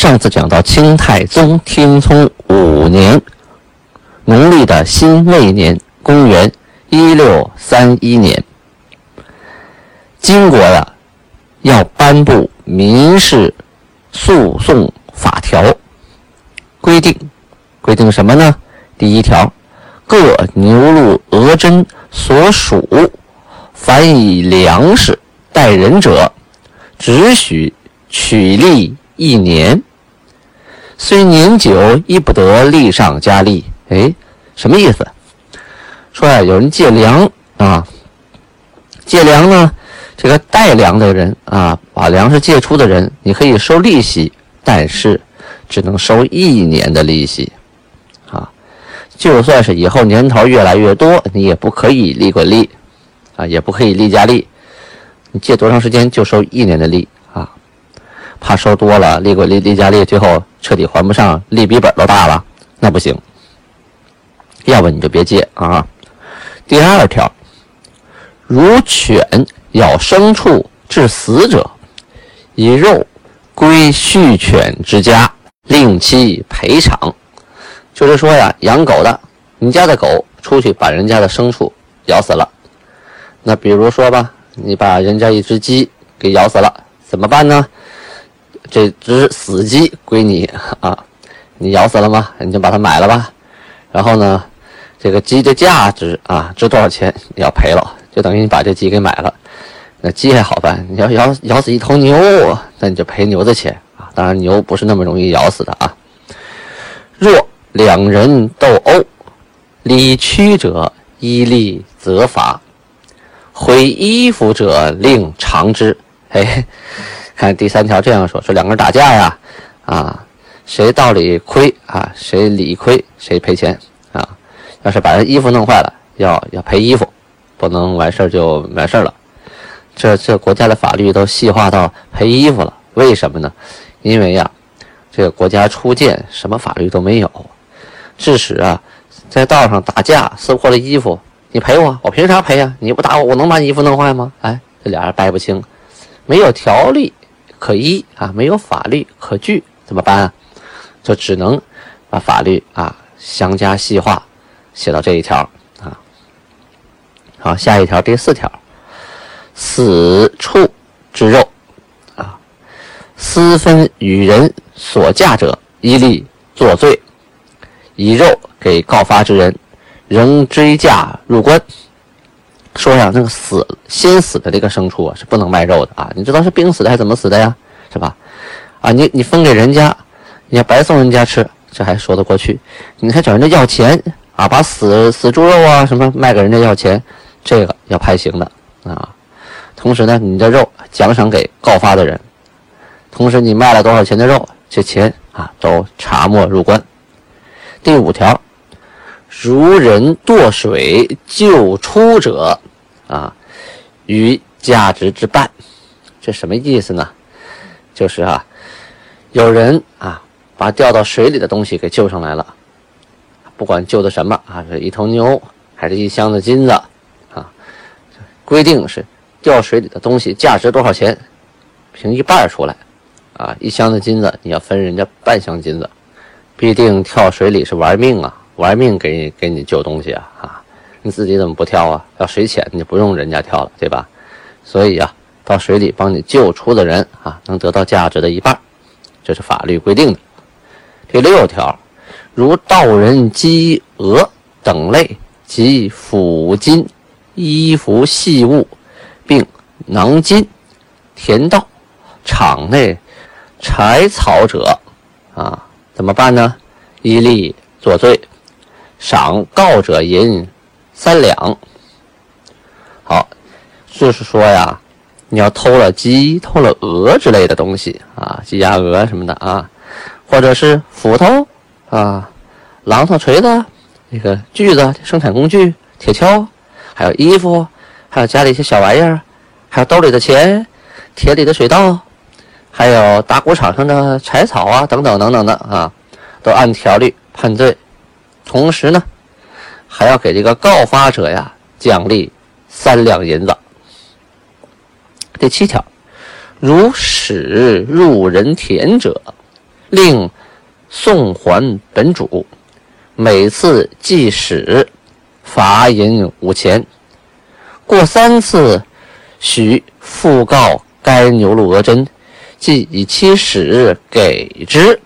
上次讲到清太宗天聪五年，农历的辛未年，公元一六三一年，金国呀要颁布民事诉讼法条，规定规定什么呢？第一条，各牛鹿额真所属，凡以粮食待人者，只许取利一年。虽年久，亦不得利上加利。哎，什么意思？说呀，有人借粮啊，借粮呢，这个带粮的人啊，把粮食借出的人，你可以收利息，但是只能收一年的利息啊。就算是以后年头越来越多，你也不可以利滚利啊，也不可以利加利。你借多长时间就收一年的利。怕收多了，利滚利，利加利，最后彻底还不上，利比本都大了，那不行。要不你就别借啊。第二条，如犬咬牲畜致死者，以肉归畜犬之家，令其赔偿。就是说呀，养狗的，你家的狗出去把人家的牲畜咬死了，那比如说吧，你把人家一只鸡给咬死了，怎么办呢？这只死鸡归你啊！你咬死了吗？你就把它买了吧。然后呢，这个鸡的价值啊，值多少钱你要赔了，就等于你把这鸡给买了。那鸡还好办，你要咬咬死一头牛，那你就赔牛的钱啊。当然牛不是那么容易咬死的啊。若两人斗殴，理屈者依例责罚，毁衣服者令偿之。嘿。看第三条这样说：说两个人打架呀，啊，谁道理亏啊，谁理亏谁赔钱啊。要是把人衣服弄坏了，要要赔衣服，不能完事儿就完事儿了。这这国家的法律都细化到赔衣服了，为什么呢？因为呀，这个国家初建什么法律都没有，致使啊，在道上打架撕破了衣服，你赔我，我凭啥赔呀？你不打我，我能把你衣服弄坏吗？哎，这俩人掰不清，没有条例。可依啊，没有法律可据怎么办啊？就只能把法律啊详加细化，写到这一条啊。好，下一条第四条，死畜之肉啊，私分与人所嫁者，一律作罪，以肉给告发之人，仍追嫁入关。说呀，那个死先死的这个牲畜啊，是不能卖肉的啊！你知道是病死的还是怎么死的呀？是吧？啊，你你分给人家，你要白送人家吃，这还说得过去。你还找人家要钱啊？把死死猪肉啊什么卖给人家要钱，这个要判刑的啊！同时呢，你的肉奖赏给告发的人，同时你卖了多少钱的肉，这钱啊都查没入关。第五条。如人堕水救出者，啊，于价值之半，这什么意思呢？就是啊，有人啊，把掉到水里的东西给救上来了，不管救的什么啊，是一头牛还是一箱子金子，啊，规定是掉水里的东西价值多少钱，凭一半出来，啊，一箱子金子你要分人家半箱金子，必定跳水里是玩命啊。玩命给你给你救东西啊啊！你自己怎么不跳啊？要水浅，你不用人家跳了，对吧？所以啊，到水里帮你救出的人啊，能得到价值的一半，这是法律规定的。第六条，如盗人鸡鹅等类及抚金、衣服细物，并囊金、田稻、场内柴草者，啊，怎么办呢？依例作罪。赏告者银三两。好，就是说呀，你要偷了鸡、偷了鹅之类的东西啊，鸡、鸭、鹅什么的啊，或者是斧头啊、榔头、锤子、那个锯子、生产工具、铁锹，还有衣服，还有家里一些小玩意儿，还有兜里的钱、田里的水稻，还有打谷场上的柴草啊，等等等等的啊，都按条例判罪。同时呢，还要给这个告发者呀奖励三两银子。第七条，如使入人田者，令送还本主，每次即使，罚银五钱。过三次，许复告该牛鹿额真，即以其使给之。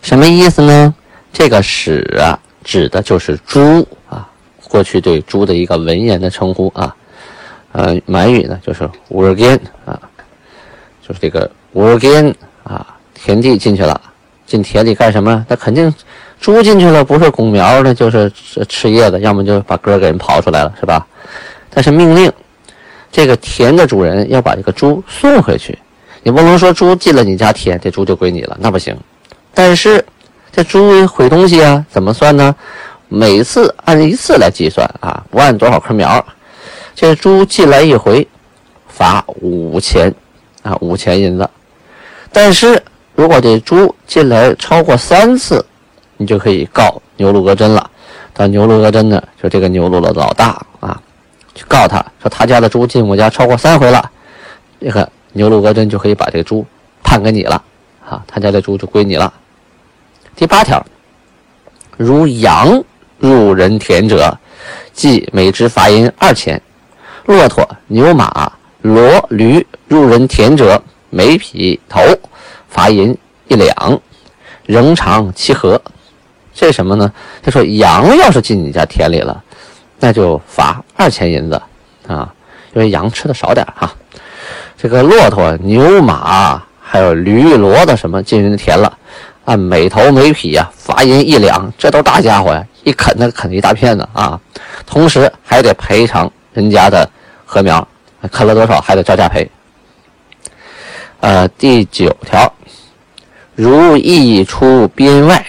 什么意思呢？这个使啊，指的就是猪啊，过去对猪的一个文言的称呼啊。呃，满语呢就是“乌尔根”啊，就是这个“乌尔根”啊，田地进去了，进田里干什么？那肯定猪进去了，不是拱苗的，就是吃叶子，要么就把根给人刨出来了，是吧？但是命令这个田的主人要把这个猪送回去，你不能说猪进了你家田，这猪就归你了，那不行。但是这猪毁东西啊，怎么算呢？每次按一次来计算啊，不按多少棵苗。这猪进来一回，罚五钱，啊，五钱银子。但是如果这猪进来超过三次，你就可以告牛鹿额真了。到牛鹿额真呢，就这个牛鹿的老大啊，去告他说他家的猪进我家超过三回了，这个牛鹿额真就可以把这个猪判给你了，啊，他家的猪就归你了。第八条，如羊入人田者，即每只罚银二钱。骆驼、牛、马、骡、驴入人田者，每匹头罚银一两，仍偿其和。这什么呢？他说羊要是进你家田里了，那就罚二千银子啊，因为羊吃的少点哈。这个骆驼、牛、马还有驴、骡子什么进人田了，按每头每匹呀罚银一两，这都大家伙呀，一啃那啃一大片子啊，同时还得赔偿。人家的禾苗啃了多少，还得照价赔。呃，第九条，如溢出边外，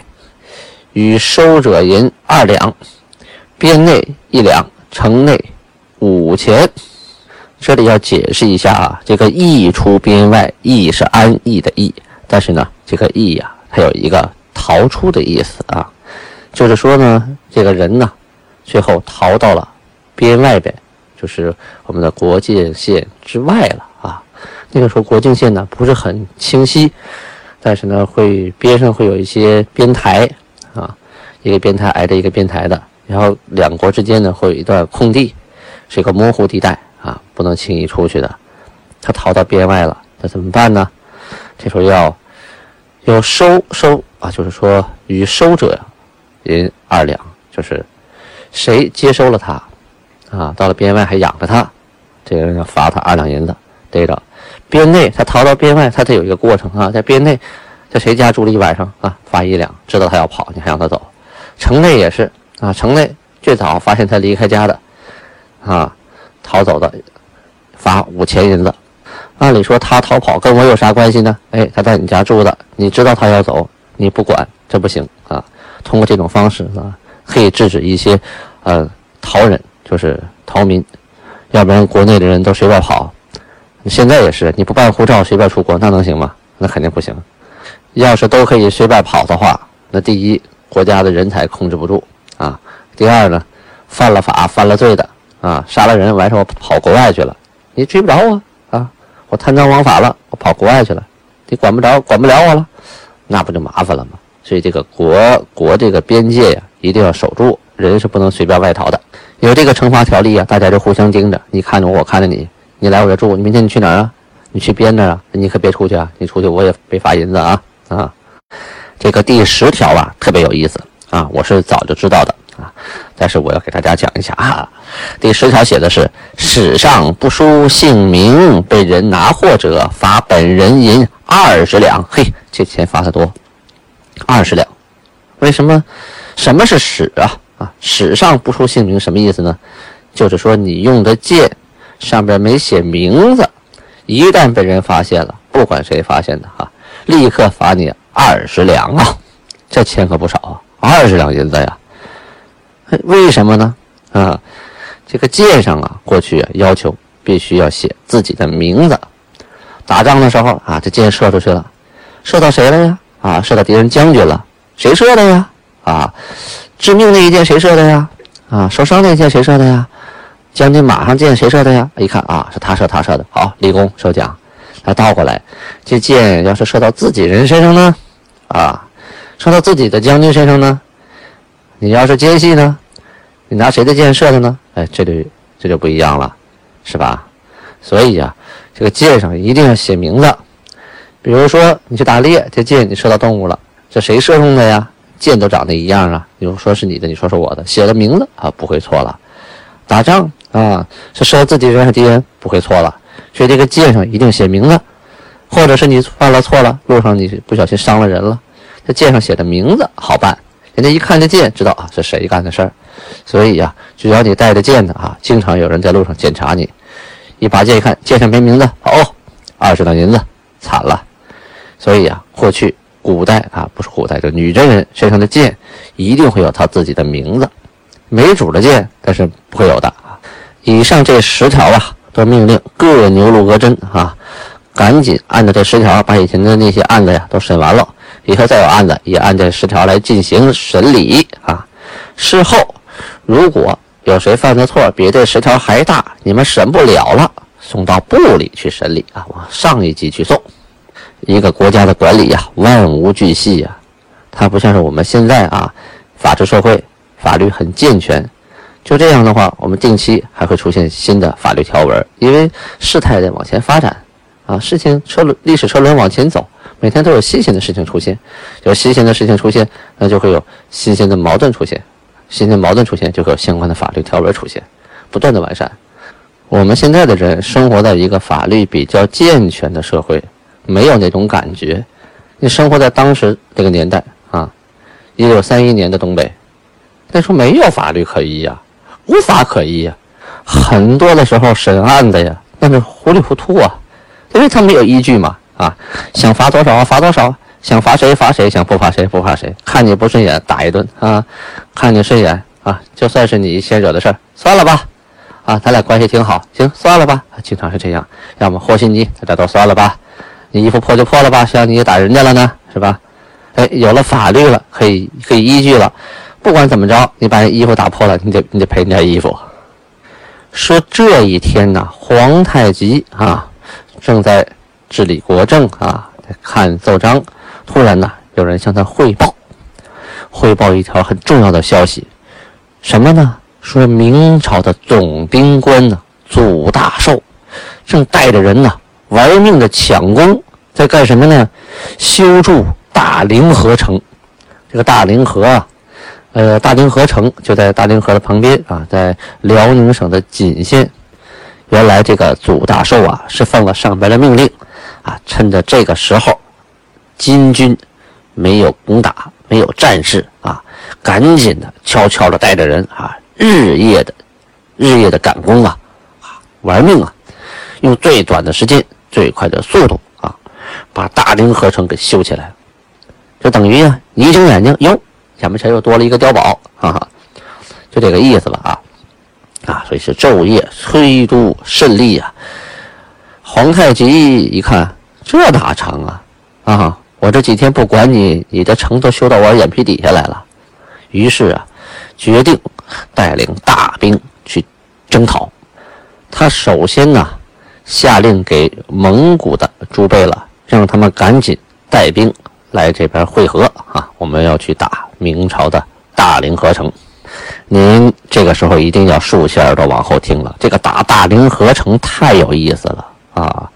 与收者银二两，边内一两，城内五钱。这里要解释一下啊，这个溢出边外，溢是安逸的逸，但是呢，这个逸呀，它有一个逃出的意思啊，就是说呢，这个人呢，最后逃到了边外边。就是我们的国境线之外了啊。那个时候国境线呢不是很清晰，但是呢会边上会有一些边台啊，一个边台挨着一个边台的，然后两国之间呢会有一段空地，是一个模糊地带啊，不能轻易出去的。他逃到边外了，那怎么办呢？这时候要要收收啊，就是说与收者银二两，就是谁接收了他。啊，到了边外还养着他，这个人要罚他二两银子，逮着。边内他逃到边外，他得有一个过程啊，在边内，在谁家住了一晚上啊，罚一两。知道他要跑，你还让他走。城内也是啊，城内最早发现他离开家的，啊，逃走的，罚五千银子。按理说他逃跑跟我有啥关系呢？哎，他在你家住的，你知道他要走，你不管，这不行啊。通过这种方式啊，可以制止一些呃逃人。就是逃民，要不然国内的人都随便跑。现在也是，你不办护照随便出国，那能行吗？那肯定不行。要是都可以随便跑的话，那第一，国家的人才控制不住啊；第二呢，犯了法、犯了罪的啊，杀了人完事我跑国外去了，你追不着啊！贪赃枉法了，我跑国外去了，你管不着、管不了我了，那不就麻烦了吗？所以这个国国这个边界呀，一定要守住，人是不能随便外逃的。有这个惩罚条例啊，大家就互相盯着，你看着我，我看着你，你来我这住，你明天你去哪儿啊？你去边那儿啊？你可别出去啊！你出去我也被罚银子啊啊！这个第十条啊，特别有意思啊，我是早就知道的啊，但是我要给大家讲一下啊。第十条写的是：史上不书姓名，被人拿货者，罚本人银二十两。嘿，这钱罚的多，二十两。为什么？什么是史啊？啊，史上不输姓名什么意思呢？就是说你用的剑上边没写名字，一旦被人发现了，不管谁发现的哈，立刻罚你二十两啊，这钱可不少啊，二十两银子呀。为什么呢？啊，这个箭上啊，过去啊要求必须要写自己的名字。打仗的时候啊，这箭射出去了，射到谁了呀？啊，射到敌人将军了，谁射的呀？啊，致命那一箭谁射的呀？啊，受伤那一箭谁射的呀？将军马上箭谁射的呀？一看啊，是他射，他射的，好，立功受奖。来倒过来，这箭要是射到自己人身上呢？啊，射到自己的将军身上呢？你要是奸细呢？你拿谁的箭射的呢？哎，这就这就不一样了，是吧？所以呀，这个箭上一定要写名字。比如说你去打猎，这箭你射到动物了，这谁射中的呀？箭都长得一样啊。你说是你的，你说是我的，写了名字啊，不会错了。打仗啊，是射自己人还是敌人？不会错了。所以这个箭上一定写名字，或者是你犯了错了，路上你不小心伤了人了，这箭上写的名字好办，人家一看这剑知道啊是谁干的事儿。所以呀，只要你带着剑的啊，经常有人在路上检查你，一拔剑一看，剑上没名字，哦，二十两银子，惨了。所以啊，过去古代啊，不是古代，就女真人身上的剑一定会有他自己的名字，没主的剑但是不会有的。以上这十条啊。都命令各牛录额真啊，赶紧按照这十条把以前的那些案子呀都审完了，以后再有案子也按这十条来进行审理啊。事后如果有谁犯的错比这十条还大，你们审不了了，送到部里去审理啊，往上一级去送。一个国家的管理呀，万无巨细呀，它不像是我们现在啊，法治社会，法律很健全。就这样的话，我们定期还会出现新的法律条文，因为事态在往前发展，啊，事情车轮历史车轮往前走，每天都有新鲜的事情出现，有新鲜的事情出现，那就会有新鲜的矛盾出现，新鲜矛盾出现就会有相关的法律条文出现，不断的完善。我们现在的人生活在一个法律比较健全的社会，没有那种感觉。你生活在当时这个年代啊，一九三一年的东北，那时候没有法律可依呀。无法可依呀，很多的时候审案子呀，那是糊里糊涂啊，因为他没有依据嘛啊，想罚多少罚多少，想罚谁罚谁，想不罚谁不罚谁，看你不顺眼打一顿啊，看你顺眼啊，就算是你先惹的事儿，算了吧，啊，咱俩关系挺好，行，算了吧，经常是这样，要么和稀泥，大家都算了吧，你衣服破就破了吧，谁让你打人家了呢，是吧？哎，有了法律了，可以可以依据了。不管怎么着，你把人衣服打破了，你得你得赔人家衣服。说这一天呢，皇太极啊正在治理国政啊，在看奏章，突然呢，有人向他汇报，汇报一条很重要的消息，什么呢？说明朝的总兵官呢，祖大寿正带着人呢，玩命的抢功，在干什么呢？修筑大凌河城。这个大凌河啊。呃，大凌河城就在大凌河的旁边啊，在辽宁省的锦县。原来这个祖大寿啊是奉了上边的命令啊，趁着这个时候金军没有攻打，没有战事啊，赶紧的悄悄的带着人啊，日夜的日夜的赶工啊，玩命啊，用最短的时间、最快的速度啊，把大凌河城给修起来。就等于啊，你一睁眼睛哟。前面前又多了一个碉堡，哈哈，就这个意思了啊，啊，所以是昼夜催督甚利啊。皇太极一看，这哪成啊？啊，我这几天不管你，你的城都修到我眼皮底下来了。于是啊，决定带领大兵去征讨。他首先呢，下令给蒙古的诸贝勒，让他们赶紧带兵来这边会合啊，我们要去打。明朝的大凌河城，您这个时候一定要竖起耳朵往后听了。这个打大凌河城太有意思了啊，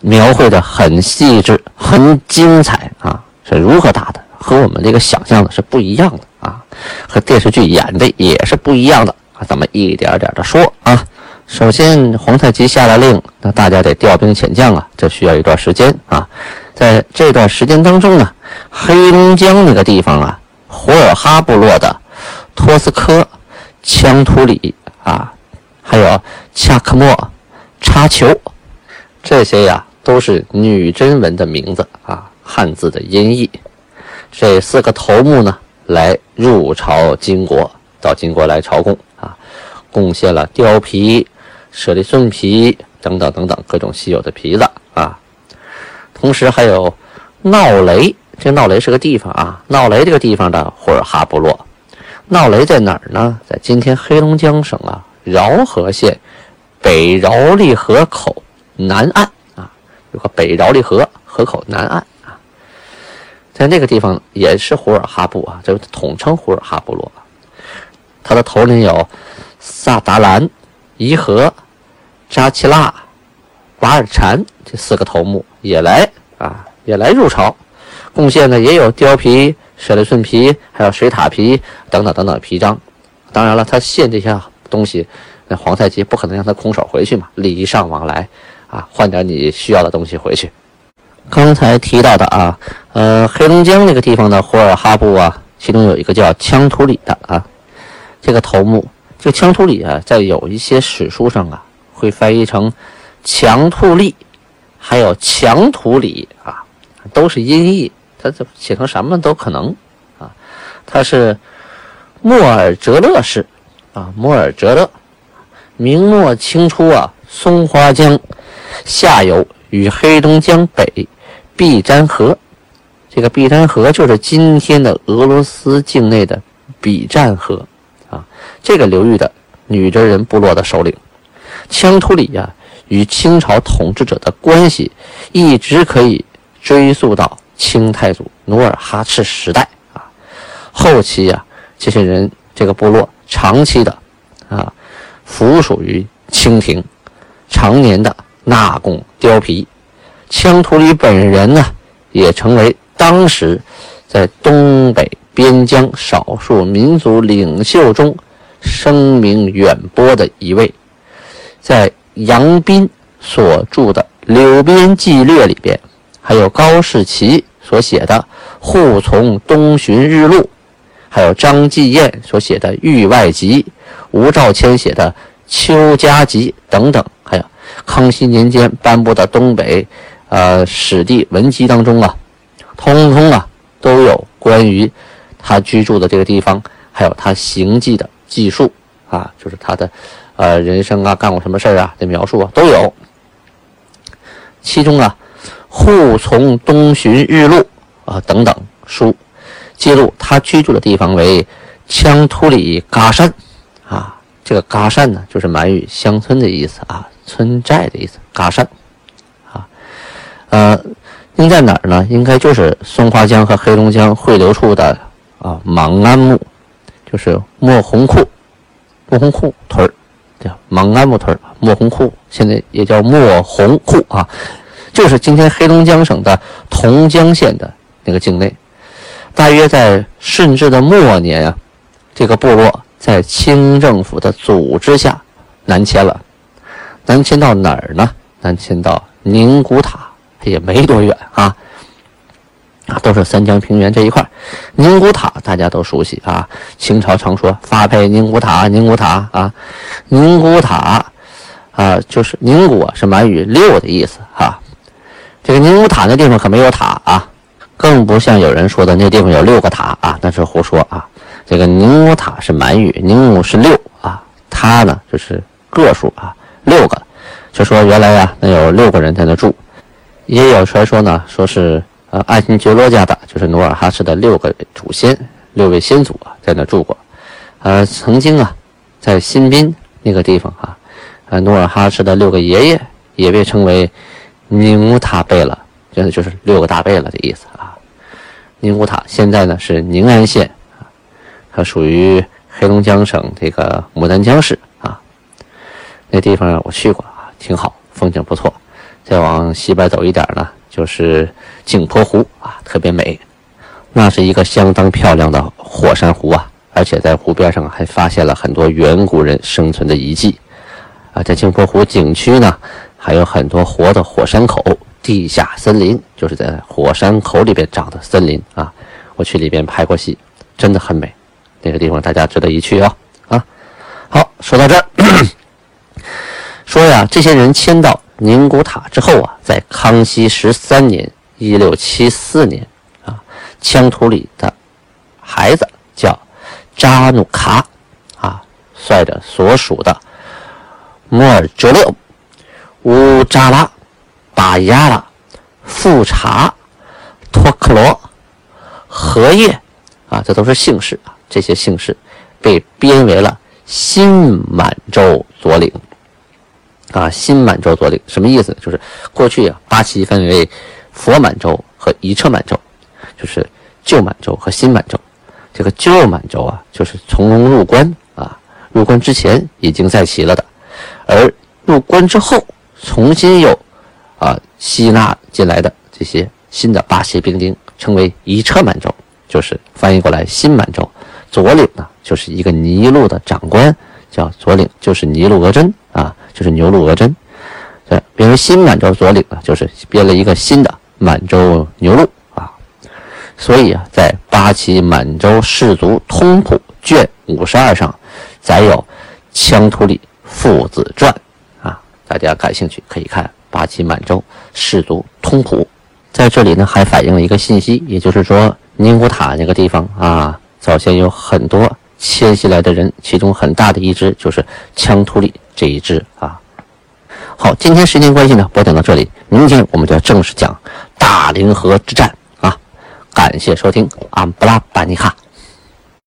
描绘的很细致，很精彩啊。是如何打的？和我们这个想象的是不一样的啊，和电视剧演的也是不一样的啊。咱们一点点的说啊。首先，皇太极下了令，那大家得调兵遣将啊，这需要一段时间啊。在这段时间当中呢，黑龙江那个地方啊。胡尔哈部落的托斯科、羌图里啊，还有恰克莫、插球，这些呀都是女真文的名字啊，汉字的音译。这四个头目呢来入朝金国，到金国来朝贡啊，贡献了貂皮、舍利顺皮等等等等各种稀有的皮子啊。同时还有闹雷，这闹雷是个地方啊，闹雷这个地方的呼尔哈部落。闹雷在哪儿呢？在今天黑龙江省啊饶河县北饶利河口南岸啊，有个北饶利河河口南岸啊，在那个地方也是呼尔哈部啊，就统称呼尔哈部落。他的头领有萨达兰、伊和、扎奇拉、瓦尔禅这四个头目也来啊，也来入朝，贡献呢也有貂皮。舍利顺皮，还有水獭皮等等等等皮章，当然了，他献这些东西，那皇太极不可能让他空手回去嘛，礼尚往来啊，换点你需要的东西回去。刚才提到的啊，呃，黑龙江那个地方的呼尔哈布啊，其中有一个叫羌图里的啊，这个头目，这个羌图里啊，在有一些史书上啊，会翻译成强兔利，还有强图里啊，都是音译。这写成什么都可能，啊，他是莫尔哲勒氏，啊，莫尔哲勒，明末清初啊，松花江下游与黑龙江北毕詹河，这个毕詹河就是今天的俄罗斯境内的比占河，啊，这个流域的女真人部落的首领，羌图里呀，与清朝统治者的关系一直可以追溯到。清太祖努尔哈赤时代啊，后期呀，这些人这个部落长期的啊，服属于清廷，常年的纳贡貂皮。羌图里本人呢，也成为当时在东北边疆少数民族领袖中声名远播的一位，在杨斌所著的《柳边纪略》里边。还有高士奇所写的《护从东巡日录》，还有张继彦所写的《域外集》，吴兆谦写的《秋家集》等等，还有康熙年间颁布的东北呃史地文集当中啊，通通啊都有关于他居住的这个地方，还有他行迹的记述啊，就是他的呃人生啊，干过什么事啊的描述啊都有，其中啊。户从东巡日录啊等等书，记录他居住的地方为羌突里嘎山啊，这个嘎山呢就是满语乡村的意思啊，村寨的意思。嘎山啊，呃，应在哪儿呢？应该就是松花江和黑龙江汇流处的啊，莽安木，就是莫红库，莫红库屯儿，叫莽安木屯儿，莫红库现在也叫莫红库啊。就是今天黑龙江省的同江县的那个境内，大约在顺治的末年啊，这个部落在清政府的组织下南迁了，南迁到哪儿呢？南迁到宁古塔，也没多远啊，啊，都是三江平原这一块。宁古塔大家都熟悉啊，清朝常说发配宁古塔，宁古塔啊，宁古塔啊，就是宁古是满语六的意思哈。这个宁古塔那地方可没有塔啊，更不像有人说的那地方有六个塔啊，那是胡说啊。这个宁古塔是满语，宁古是六啊，它呢就是个数啊，六个，就说原来呀那有六个人在那住，也有传说呢，说是呃爱新觉罗家的，就是努尔哈赤的六个祖先，六位先祖啊在那住过，呃曾经啊在新宾那个地方啊，呃努尔哈赤的六个爷爷也被称为。宁古塔贝勒，真的就是六个大贝勒的意思啊。宁古塔现在呢是宁安县啊，它属于黑龙江省这个牡丹江市啊。那地方我去过啊，挺好，风景不错。再往西边走一点呢，就是镜泊湖啊，特别美。那是一个相当漂亮的火山湖啊，而且在湖边上还发现了很多远古人生存的遗迹啊。在镜泊湖景区呢。还有很多活的火山口、地下森林，就是在火山口里边长的森林啊！我去里边拍过戏，真的很美。那个地方大家值得一去哦！啊，好，说到这儿，说呀，这些人迁到宁古塔之后啊，在康熙十三年（一六七四年）啊，羌图里的孩子叫扎努卡啊，率着所属的摩尔哲勒、乌扎拉、巴亚拉、富察、托克罗、荷叶啊，这都是姓氏啊。这些姓氏被编为了新满洲左领啊。新满洲左领什么意思？就是过去啊，八旗分为佛满洲和一彻满洲，就是旧满洲和新满洲。这个旧满洲啊，就是从容入关啊，入关之前已经在齐了的，而入关之后重新又啊吸纳进来的这些新的八旗兵丁，称为一彻满洲，就是翻译过来新满洲。左领呢，就是一个尼禄的长官，叫左领，就是尼禄额真啊，就是牛禄额真。这编为新满洲左领呢，就是编了一个新的满洲牛禄。所以啊，在八旗满洲氏族通谱卷五十二上，载有羌图里父子传，大家感兴趣可以看八旗满洲氏族通谱。在这里呢，还反映了一个信息，也就是说，宁古塔那个地方啊，早先有很多迁徙来的人，其中很大的一支就是羌图里这一支啊。好，今天时间关系呢，播讲到这里，明天我们就要正式讲大凌河之战啊。感谢收听，安布拉巴尼卡。